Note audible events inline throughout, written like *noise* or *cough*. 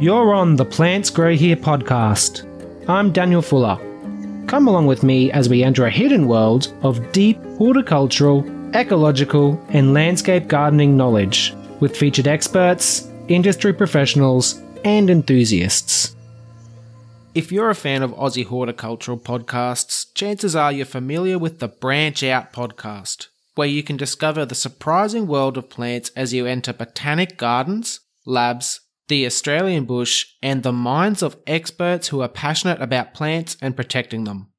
You're on the Plants Grow Here podcast. I'm Daniel Fuller. Come along with me as we enter a hidden world of deep horticultural, ecological, and landscape gardening knowledge with featured experts, industry professionals, and enthusiasts. If you're a fan of Aussie horticultural podcasts, chances are you're familiar with the Branch Out podcast, where you can discover the surprising world of plants as you enter botanic gardens, labs, the Australian bush, and the minds of experts who are passionate about plants and protecting them.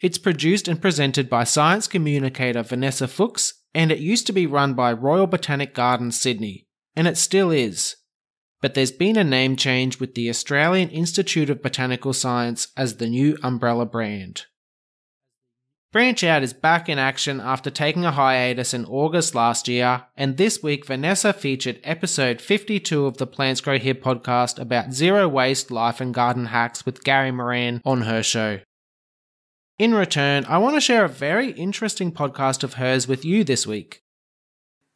It's produced and presented by science communicator Vanessa Fuchs, and it used to be run by Royal Botanic Gardens Sydney, and it still is. But there's been a name change with the Australian Institute of Botanical Science as the new umbrella brand. Branch Out is back in action after taking a hiatus in August last year, and this week Vanessa featured episode 52 of the Plants Grow Here podcast about zero waste life and garden hacks with Gary Moran on her show. In return, I want to share a very interesting podcast of hers with you this week.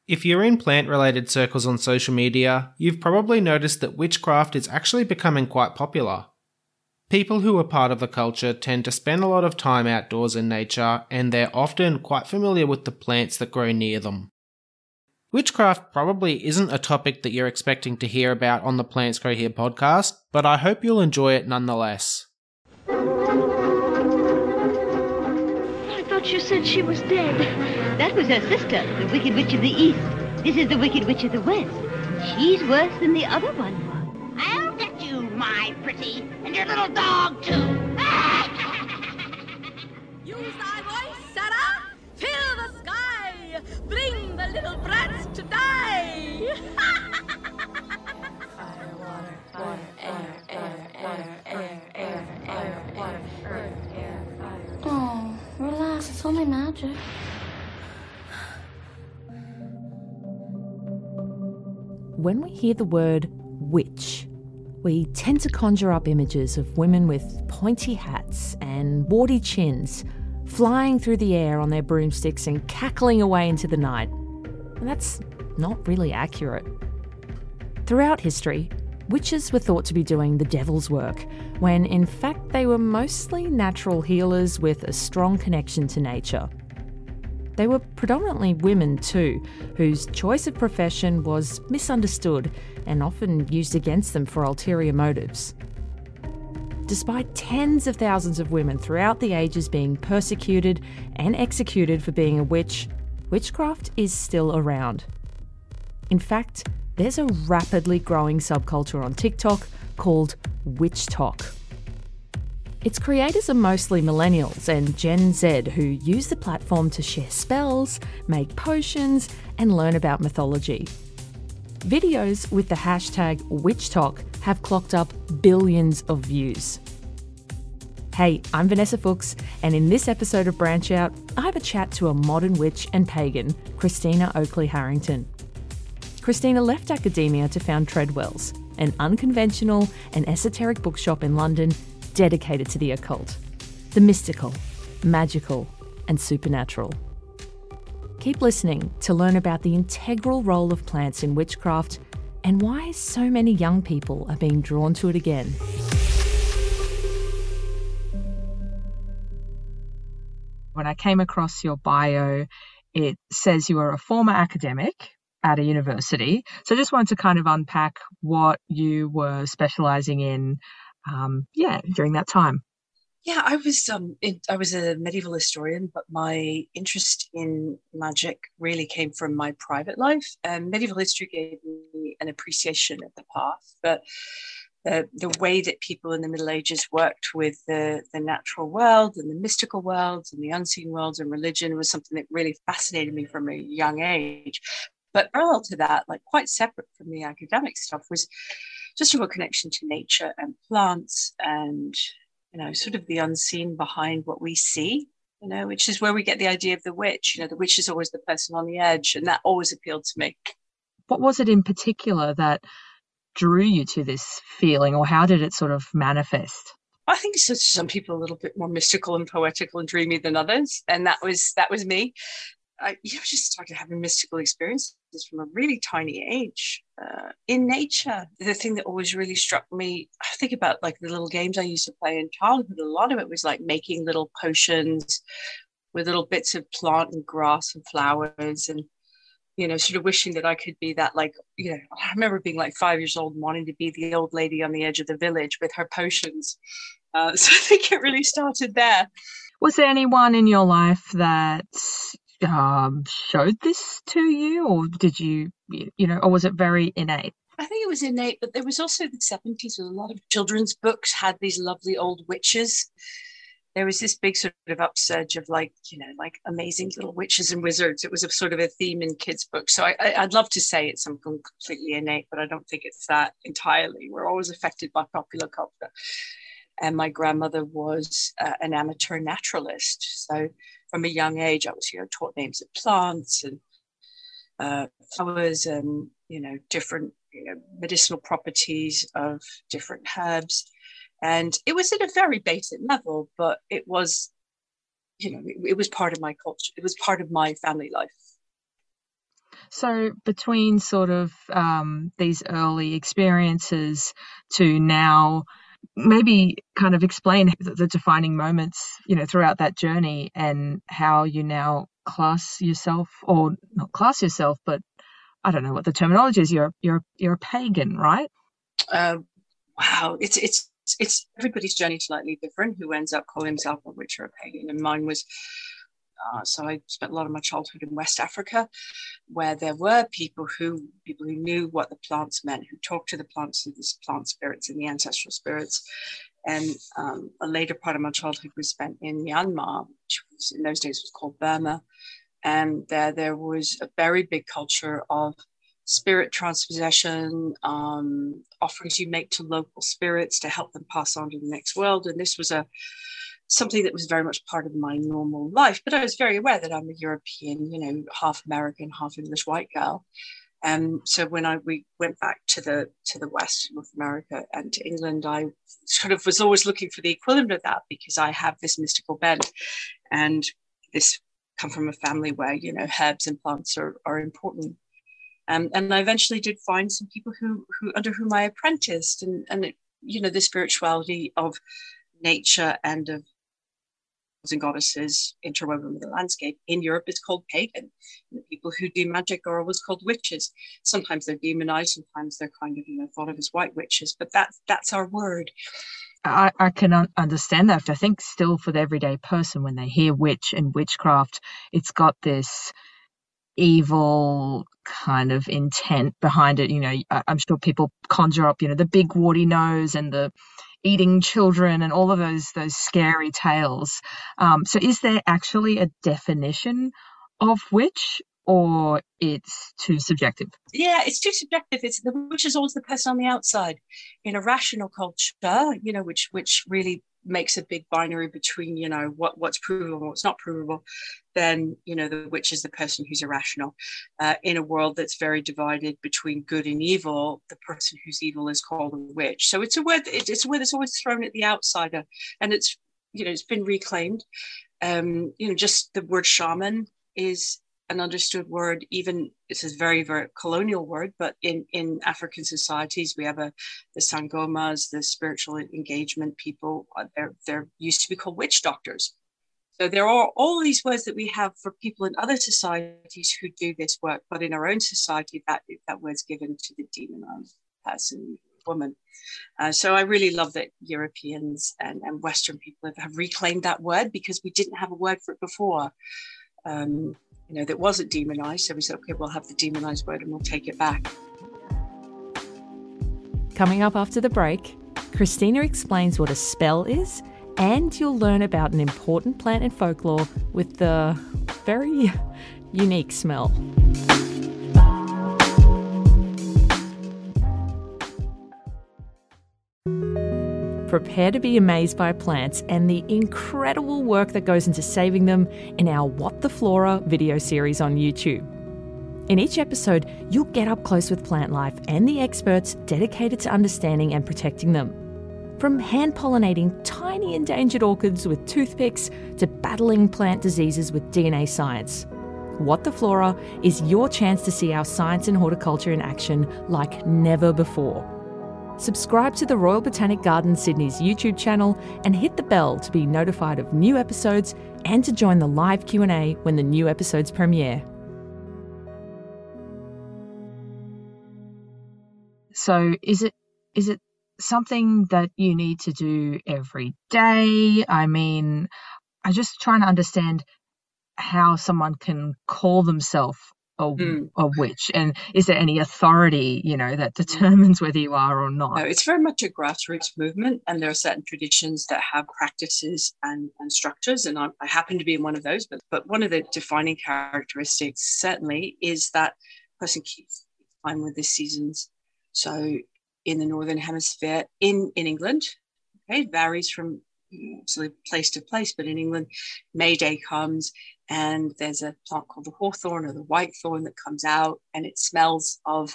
If you're in plant related circles on social media, you've probably noticed that witchcraft is actually becoming quite popular. People who are part of the culture tend to spend a lot of time outdoors in nature, and they're often quite familiar with the plants that grow near them. Witchcraft probably isn't a topic that you're expecting to hear about on the Plants Grow Here podcast, but I hope you'll enjoy it nonetheless. I thought you said she was dead. That was her sister, the Wicked Witch of the East. This is the Wicked Witch of the West. She's worse than the other one was. I'll get you, my pretty, and your little dog, too. Use thy voice, Sarah! Fill the sky! Bring the little brats to die! Oh, relax. It's only magic. When we hear the word witch, we tend to conjure up images of women with pointy hats and warty chins, flying through the air on their broomsticks and cackling away into the night. And that's not really accurate. Throughout history, witches were thought to be doing the devil's work, when in fact they were mostly natural healers with a strong connection to nature. They were predominantly women too, whose choice of profession was misunderstood and often used against them for ulterior motives. Despite tens of thousands of women throughout the ages being persecuted and executed for being a witch, witchcraft is still around. In fact, there's a rapidly growing subculture on TikTok called WitchTok. Its creators are mostly millennials and Gen Z who use the platform to share spells, make potions, and learn about mythology. Videos with the hashtag WitchTok have clocked up billions of views. Hey, I'm Vanessa Fuchs, and in this episode of Branch Out, I have a chat to a modern witch and pagan, Christina Oakley Harrington. Christina left academia to found Treadwell's, an unconventional and esoteric bookshop in London dedicated to the occult, the mystical, magical, and supernatural. Keep listening to learn about the integral role of plants in witchcraft and why so many young people are being drawn to it again. When I came across your bio, it says you are a former academic at a university. So I just wanted to kind of unpack what you were specializing in, um, yeah, during that time. Yeah, I was um I was a medieval historian, but my interest in magic really came from my private life. And medieval history gave me an appreciation of the past, but uh, the way that people in the Middle Ages worked with the, the natural world and the mystical worlds and the unseen worlds and religion was something that really fascinated me from a young age. But parallel to that, like quite separate from the academic stuff, was just a real connection to nature and plants and you know, sort of the unseen behind what we see, you know, which is where we get the idea of the witch. You know, the witch is always the person on the edge, and that always appealed to me. What was it in particular that drew you to this feeling, or how did it sort of manifest? I think so, some people are a little bit more mystical and poetical and dreamy than others, and that was that was me. I *laughs* you know, just started having mystical experiences from a really tiny age uh, in nature. The thing that always really struck me, I think about like the little games I used to play in childhood. A lot of it was like making little potions with little bits of plant and grass and flowers and you know, sort of wishing that I could be that, like, you know, I remember being like five years old and wanting to be the old lady on the edge of the village with her potions. Uh, *laughs* so I think it really started there. Was there anyone in your life that um, showed this to you, or did you, you know, or was it very innate? I think it was innate, but there was also the 70s with a lot of children's books had these lovely old witches. There was this big sort of upsurge of like, you know, like amazing little witches and wizards. It was a sort of a theme in kids' books. So I, would love to say it's something completely innate, but I don't think it's that entirely. We're always affected by popular culture. And my grandmother was uh, an amateur naturalist. So from a young age, I was you know taught names of plants and uh, flowers and you know different you know medicinal properties of different herbs, and it was at a very basic level, but it was you know it, it was part of my culture. It was part of my family life. So, between sort of um, these early experiences to now, maybe kind of explain the defining moments, you know, throughout that journey and how you now class yourself or not class yourself, but I don't know what the terminology is. You're you're you're a pagan, right? Uh, wow, it's it's it's everybody's journey slightly different. Who ends up calling himself a witch or a pagan, and mine was uh, so I spent a lot of my childhood in West Africa, where there were people who people who knew what the plants meant, who talked to the plants and the plant spirits and the ancestral spirits. And um, a later part of my childhood was spent in Myanmar, which was, in those days was called Burma. And there, there was a very big culture of spirit trance possession, um, offerings you make to local spirits to help them pass on to the next world. And this was a something that was very much part of my normal life. But I was very aware that I'm a European, you know, half American, half English white girl. And so when I we went back to the to the West, North America, and to England, I sort of was always looking for the equivalent of that because I have this mystical bent, and this come from a family where you know herbs and plants are are important. Um, and I eventually did find some people who who under whom I apprenticed, and and it, you know the spirituality of nature and of and goddesses interwoven with the landscape. In Europe, it's called pagan. And the people who do magic are always called witches. Sometimes they're demonized, sometimes they're kind of you know thought of as white witches, but that's that's our word. I, I can un- understand that. I think still for the everyday person, when they hear witch and witchcraft, it's got this evil kind of intent behind it. You know, I'm sure people conjure up, you know, the big warty nose and the eating children and all of those those scary tales. Um, so, is there actually a definition of witch, or it's too subjective? Yeah, it's too subjective. It's the witch is always the person on the outside. In a rational culture, you know, which which really makes a big binary between you know what what's provable and what's not provable then you know the witch is the person who's irrational. Uh, in a world that's very divided between good and evil the person who's evil is called a witch. So it's a word it's a word that's always thrown at the outsider and it's you know it's been reclaimed. Um you know just the word shaman is an understood word even it's a very very colonial word but in in african societies we have a the sangomas the spiritual engagement people uh, they're they're used to be called witch doctors. So there are all these words that we have for people in other societies who do this work but in our own society that that word's given to the demonized person woman. Uh, so i really love that europeans and, and western people have, have reclaimed that word because we didn't have a word for it before. Um, you know, that wasn't demonized. So we said, okay, we'll have the demonized word and we'll take it back. Coming up after the break, Christina explains what a spell is, and you'll learn about an important plant in folklore with the very unique smell. Prepare to be amazed by plants and the incredible work that goes into saving them in our What the Flora video series on YouTube. In each episode, you'll get up close with plant life and the experts dedicated to understanding and protecting them. From hand pollinating tiny endangered orchids with toothpicks to battling plant diseases with DNA science. What the Flora is your chance to see our science and horticulture in action like never before. Subscribe to the Royal Botanic Gardens Sydney's YouTube channel and hit the bell to be notified of new episodes and to join the live Q&A when the new episodes premiere. So is it is it something that you need to do every day? I mean, I'm just trying to understand how someone can call themselves a, Mm. a witch and is there any authority you know that determines whether you are or not No, it's very much a grassroots movement, and there are certain traditions that have practices and, and structures, and I, I happen to be in one of those. But but one of the defining characteristics certainly is that person keeps time with the seasons. So in the northern hemisphere, in in England, okay, it varies from sort of place to place, but in England, May Day comes and there's a plant called the hawthorn or the white thorn that comes out, and it smells of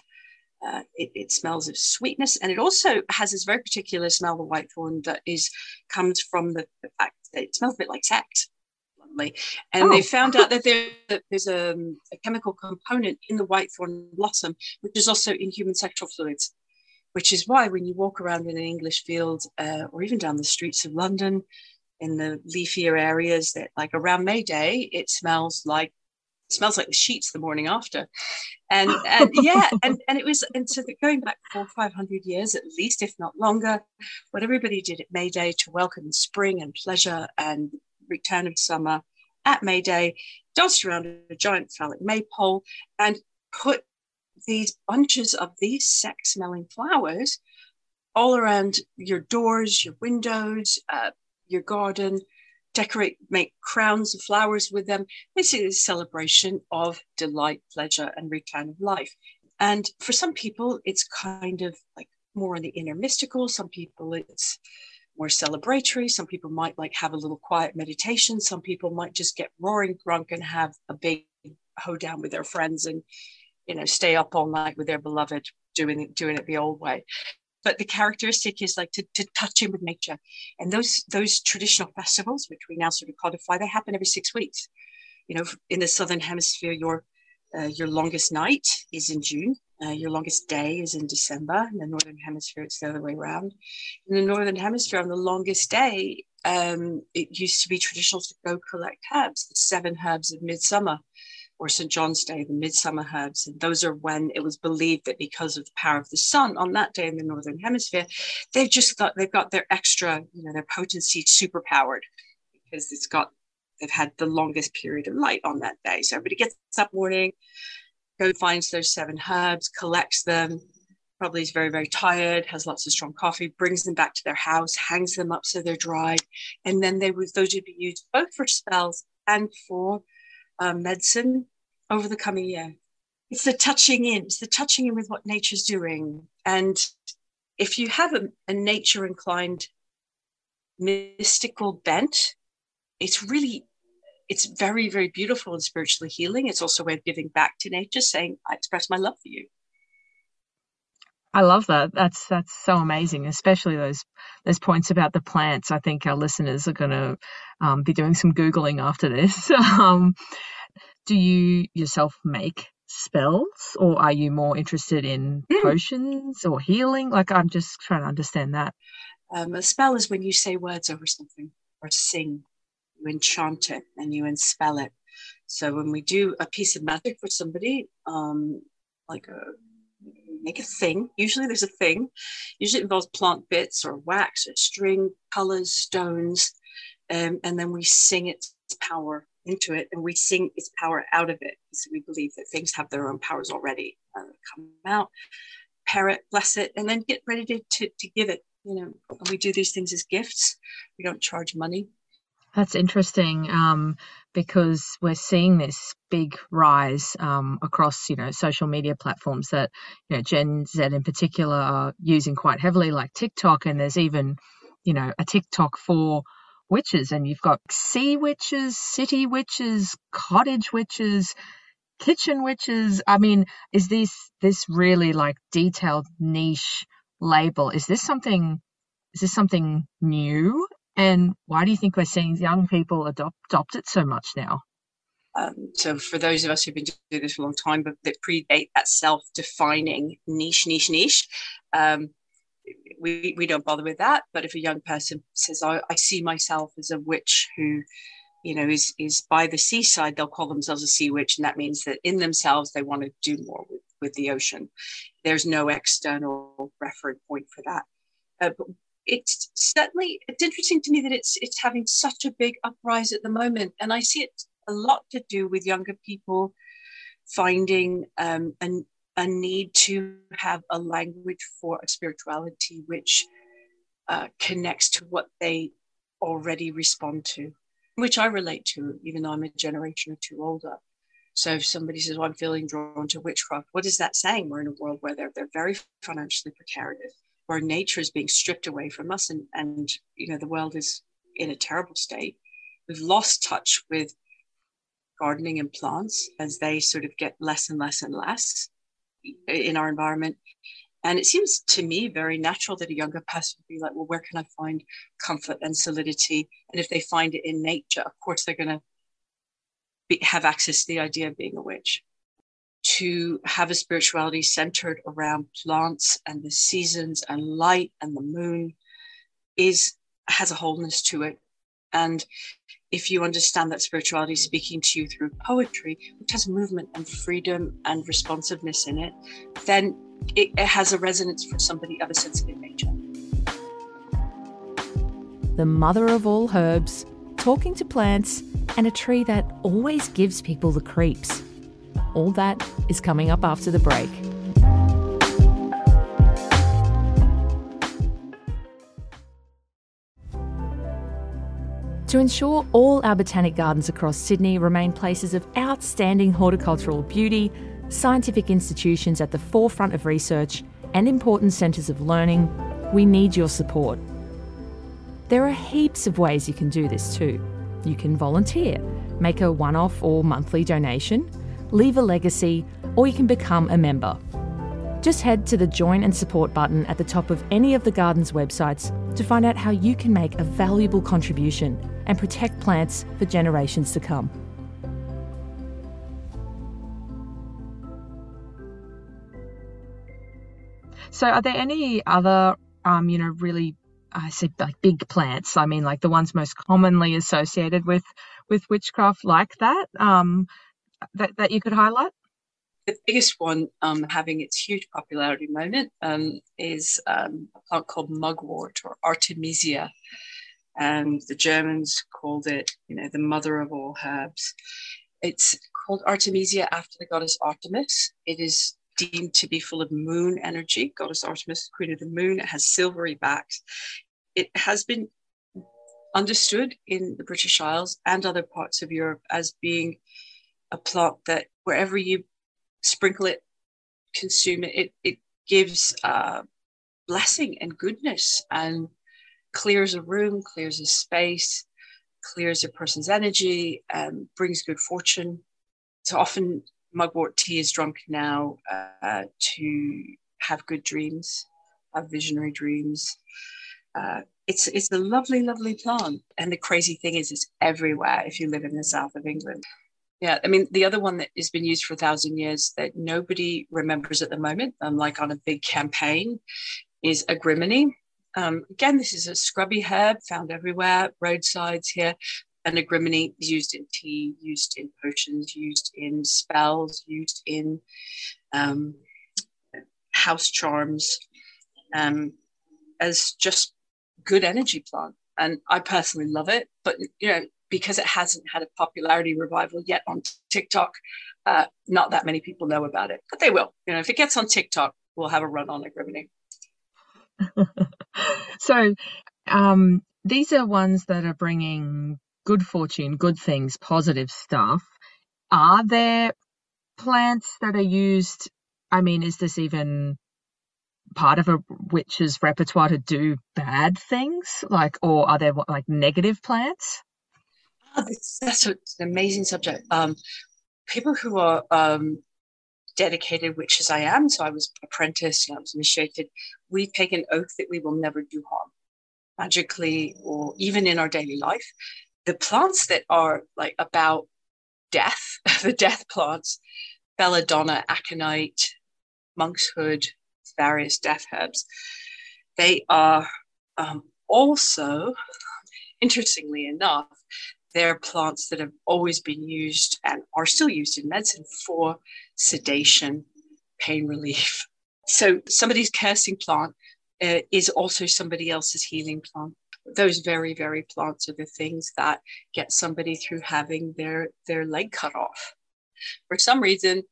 uh, it, it smells of sweetness, and it also has this very particular smell, the white thorn that is comes from the, the fact that it smells a bit like sex. bluntly. And Oh. they found out that there, that there's a, a chemical component in the white thorn blossom, which is also in human sexual fluids. Which is why when you walk around in an English field uh, or even down the streets of London, in the leafier areas, that like around May Day, it smells like smells like the sheets the morning after. And and *laughs* yeah and and it was and so going back four five hundred years at least if not longer what everybody did at may day to welcome spring and pleasure and return of summer at may day danced around a giant phallic maypole and put these bunches of these sex smelling flowers all around your doors your windows uh, your garden decorate, make crowns of flowers with them. Basically, a celebration of delight, pleasure, and return of life. And for some people, it's kind of like more on the inner mystical. Some people, it's more celebratory. Some people might like have a little quiet meditation. Some people might just get roaring drunk and have a big hoedown with their friends and, you know, stay up all night with their beloved doing doing it the old way but the characteristic is like to, to touch in with nature. And those those traditional festivals which we now sort of codify they happen every six weeks. You know in the southern hemisphere your uh, your longest night is in june uh, your longest day is in december in the northern hemisphere it's the other way around. In the northern hemisphere on the longest day um, it used to be traditional to go collect herbs the seven herbs of midsummer or St. John's Day, the midsummer herbs. And those are when it was believed that because of the power of the sun on that day in the northern hemisphere, they've just got they've got their extra, you know, their potency super powered because it's got they've had the longest period of light on that day. So everybody gets up morning, go finds those seven herbs, collects them, probably is very, very tired, has lots of strong coffee, brings them back to their house, hangs them up so they're dried. And then they would those would be used both for spells and for um, medicine over the coming year. It's the touching in, it's the touching in with what nature's doing. And if you have a, a nature inclined mystical bent, it's really, it's very, very beautiful and spiritually healing. It's also a way of giving back to nature, saying, I express my love for you. I love that. That's that's so amazing, especially those those points about the plants. I think our listeners are going to um, be doing some googling after this. *laughs* um, do you yourself make spells, or are you more interested in Mm. potions or healing? Like I'm just trying to understand that. Um, a spell is when you say words over something or sing, you enchant it and you enspell it. So when we do a piece of magic for somebody, um, like a make a thing. Usually there's a thing. Usually it involves plant bits or wax or string, colors, stones, um, and then we sing its power into it, and we sing its power out of it because we believe that things have their own powers already. Uh, come out, pair it, bless it, and then get ready to, to to give it. You know, we do these things as gifts. We don't charge money. That's interesting um, because we're seeing this big rise um, across, you know, social media platforms that, you know, Gen Z in particular are using quite heavily, like TikTok, and there's even, you know, a TikTok for witches, and you've got sea witches, city witches, cottage witches, kitchen witches. I mean, is this this really like detailed niche label? Is this something? Is this something new? And why do you think we're seeing young people adopt, adopt it so much now? Um, so for those of us who've been doing this for a long time, but that predate that self-defining niche, niche, niche, um, we, we don't bother with that. But if a young person says, I, I see myself as a witch who, you know, is is by the seaside, they'll call themselves a sea witch, and that means that in themselves they want to do more with, with the ocean. There's no external reference point for that. Uh, it's certainly it's interesting to me that it's it's having such a big uprise at the moment, and I see it a lot to do with younger people finding um, an, a need to have a language for a spirituality which uh, connects to what they already respond to, which I relate to, even though I'm a generation or two older. So if somebody says, well, I'm feeling drawn to witchcraft, what is that saying? We're in a world where they're, they're very financially precarious, where nature is being stripped away from us and, and you know the world is in a terrible state. We've lost touch with gardening and plants as they sort of get less and less and less in our environment. And it seems to me very natural that a younger person would be like, well, where can I find comfort and solidity? And if they find it in nature, of course, they're going to have access to the idea of being a witch. To have a spirituality centered around plants and the seasons and light and the moon is has a wholeness to it. And if you understand that spirituality is speaking to you through poetry, which has movement and freedom and responsiveness in it, then it, it has a resonance for somebody of a sensitive nature. The mother of all herbs, talking to plants, and a tree that always gives people the creeps. All that is coming up after the break. To ensure all our botanic gardens across Sydney remain places of outstanding horticultural beauty, scientific institutions at the forefront of research, and important centres of learning, we need your support. There are heaps of ways you can do this too. You can volunteer, make a one off or monthly donation, leave a legacy, or you can become a member. Just head to the Join and Support button at the top of any of the Garden's websites to find out how you can make a valuable contribution and protect plants for generations to come. So, are there any other, um, you know, really, I say like big plants? I mean, like the ones most commonly associated with with witchcraft, like that, um, that that you could highlight? The biggest one um, having its huge popularity moment um, is um, a plant called mugwort or Artemisia and the Germans called it, you know, the mother of all herbs. It's called Artemisia after the goddess Artemis. It is deemed to be full of moon energy. Goddess Artemis, queen of the moon. It has silvery backs. It has been understood in the British Isles and other parts of Europe as being a plant that wherever you sprinkle it, consume it, it, it gives uh, blessing and goodness and clears a room, clears a space, clears a person's energy, um, brings good fortune. So often mugwort tea is drunk now uh, to have good dreams, have visionary dreams. Uh, it's it's a lovely, lovely plant. And the crazy thing is, it's everywhere if you live in the south of England. Yeah, I mean, the other one that has been used for a thousand years that nobody remembers at the moment, um, like on a big campaign, is agrimony. Um, again, this is a scrubby herb found everywhere, roadsides here. And agrimony is used in tea, used in potions, used in spells, used in um, house charms um, as just good energy plant. And I personally love it, but you know, because it hasn't had a popularity revival yet on TikTok, uh, not that many people know about it, but they will. You know, if it gets on TikTok, we'll have a run on agrimony. *laughs* so um, these are ones that are bringing good fortune, good things, positive stuff. Are there plants that are used? I mean, is this even part of a witch's repertoire to do bad things? Like, or are there like negative plants? Oh, that's, an amazing subject. Um, people who are um, dedicated witch as I am, so I was apprenticed and I was initiated, we take an oath that we will never do harm, magically or even in our daily life. The plants that are like about death, *laughs* the death plants, belladonna, aconite, monkshood, various death herbs. They are um, also, *laughs* interestingly enough, they're plants that have always been used and are still used in medicine for sedation, pain relief. So somebody's cursing plant uh, is also somebody else's healing plant. Those very, very plants are the things that get somebody through having their their leg cut off. For some reason,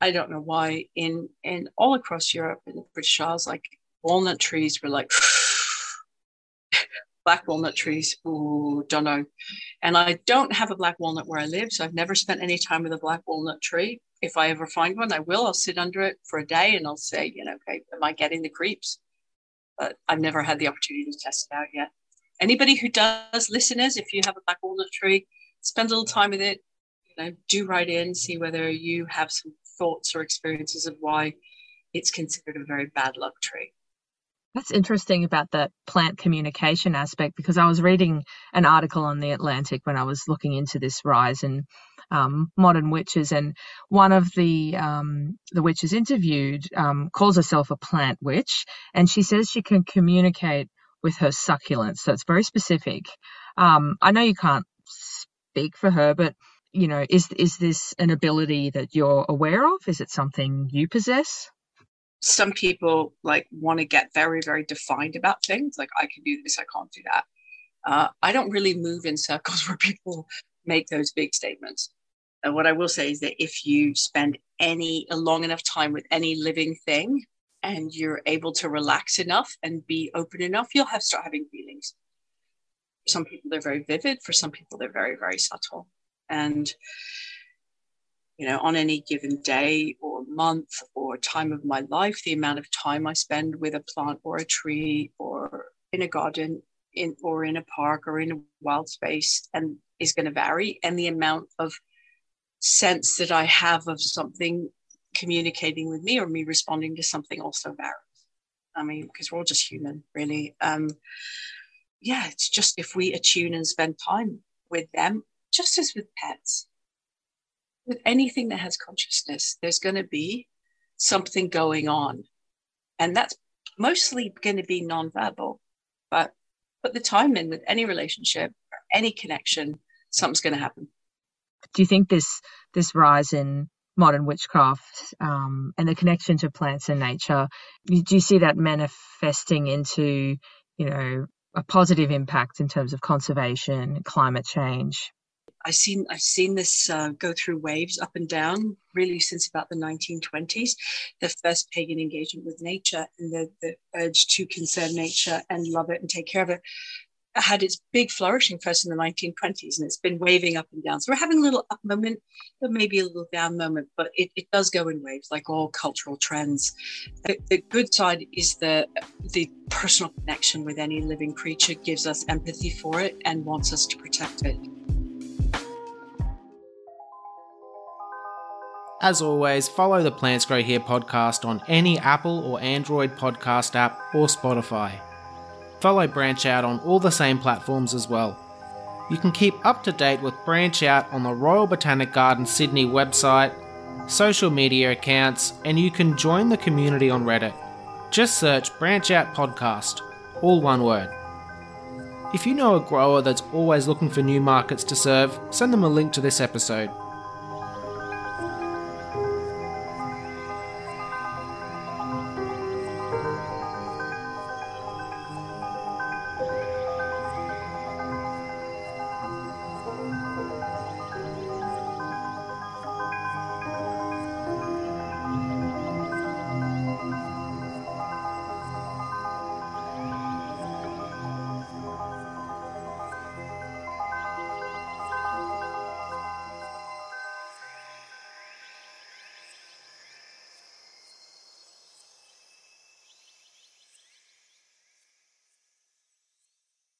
I don't know why, in in all across Europe and the British Isles, like walnut trees were like *laughs* black walnut trees. Ooh, don't know. And I don't have a black walnut where I live, so I've never spent any time with a black walnut tree. If I ever find one, I will. I'll sit under it for a day and I'll say, you know, okay, am I getting the creeps? But I've never had the opportunity to test it out yet. Anybody who does, listeners, if you have a black walnut tree, spend a little time with it. You know, do write in, see whether you have some thoughts or experiences of why it's considered a very bad luck tree. That's interesting about the plant communication aspect because I was reading an article on the Atlantic when I was looking into this rise in um, modern witches, and one of the um, the witches interviewed um, calls herself a plant witch, and she says she can communicate with her succulents. So it's very specific. Um, I know you can't speak for her, but you know, is is this an ability that you're aware of? Is it something you possess? Some people like want to get very very defined about things like i can do this i can't do that. Uh, i don't really move in circles *laughs* where people make those big statements. And what i will say is that if you spend any a long enough time with any living thing and you're able to relax enough and be open enough you'll have start having feelings. For some people they're very vivid. For some people they're very very subtle. And you know, on any given day or month or time of my life, the amount of time I spend with a plant or a tree or in a garden in or in a park or in a wild space and is going to vary. And the amount of sense that I have of something communicating with me or me responding to something also varies. I mean, because we're all just human, really. Um, yeah, it's just if we attune and spend time with them, just as with pets, with anything that has consciousness, there's going to be something going on. And that's mostly going to be nonverbal. But put the time in with any relationship any connection, something's going to happen. Do you think this this rise in modern witchcraft um, and the connection to plants and nature, do you see that manifesting into, you know, a positive impact in terms of conservation, climate change? I've seen I've seen this uh, go through waves up and down really since about the 1920s. The first pagan engagement with nature and the, the urge to conserve nature and love it and take care of it had its big flourishing first in the 1920s and it's been waving up and down. So we're having a little up moment, but maybe a little down moment, but it, it does go in waves like all cultural trends. The, the good side is the the personal connection with any living creature gives us empathy for it and wants us to protect it. As always, follow the Plants Grow Here podcast on any Apple or Android podcast app or Spotify. Follow Branch Out on all the same platforms as well. You can keep up to date with Branch Out on the Royal Botanic Garden Sydney website, social media accounts, and you can join the community on Reddit. Just search Branch Out Podcast, all one word. If you know a grower that's always looking for new markets to serve, send them a link to this episode.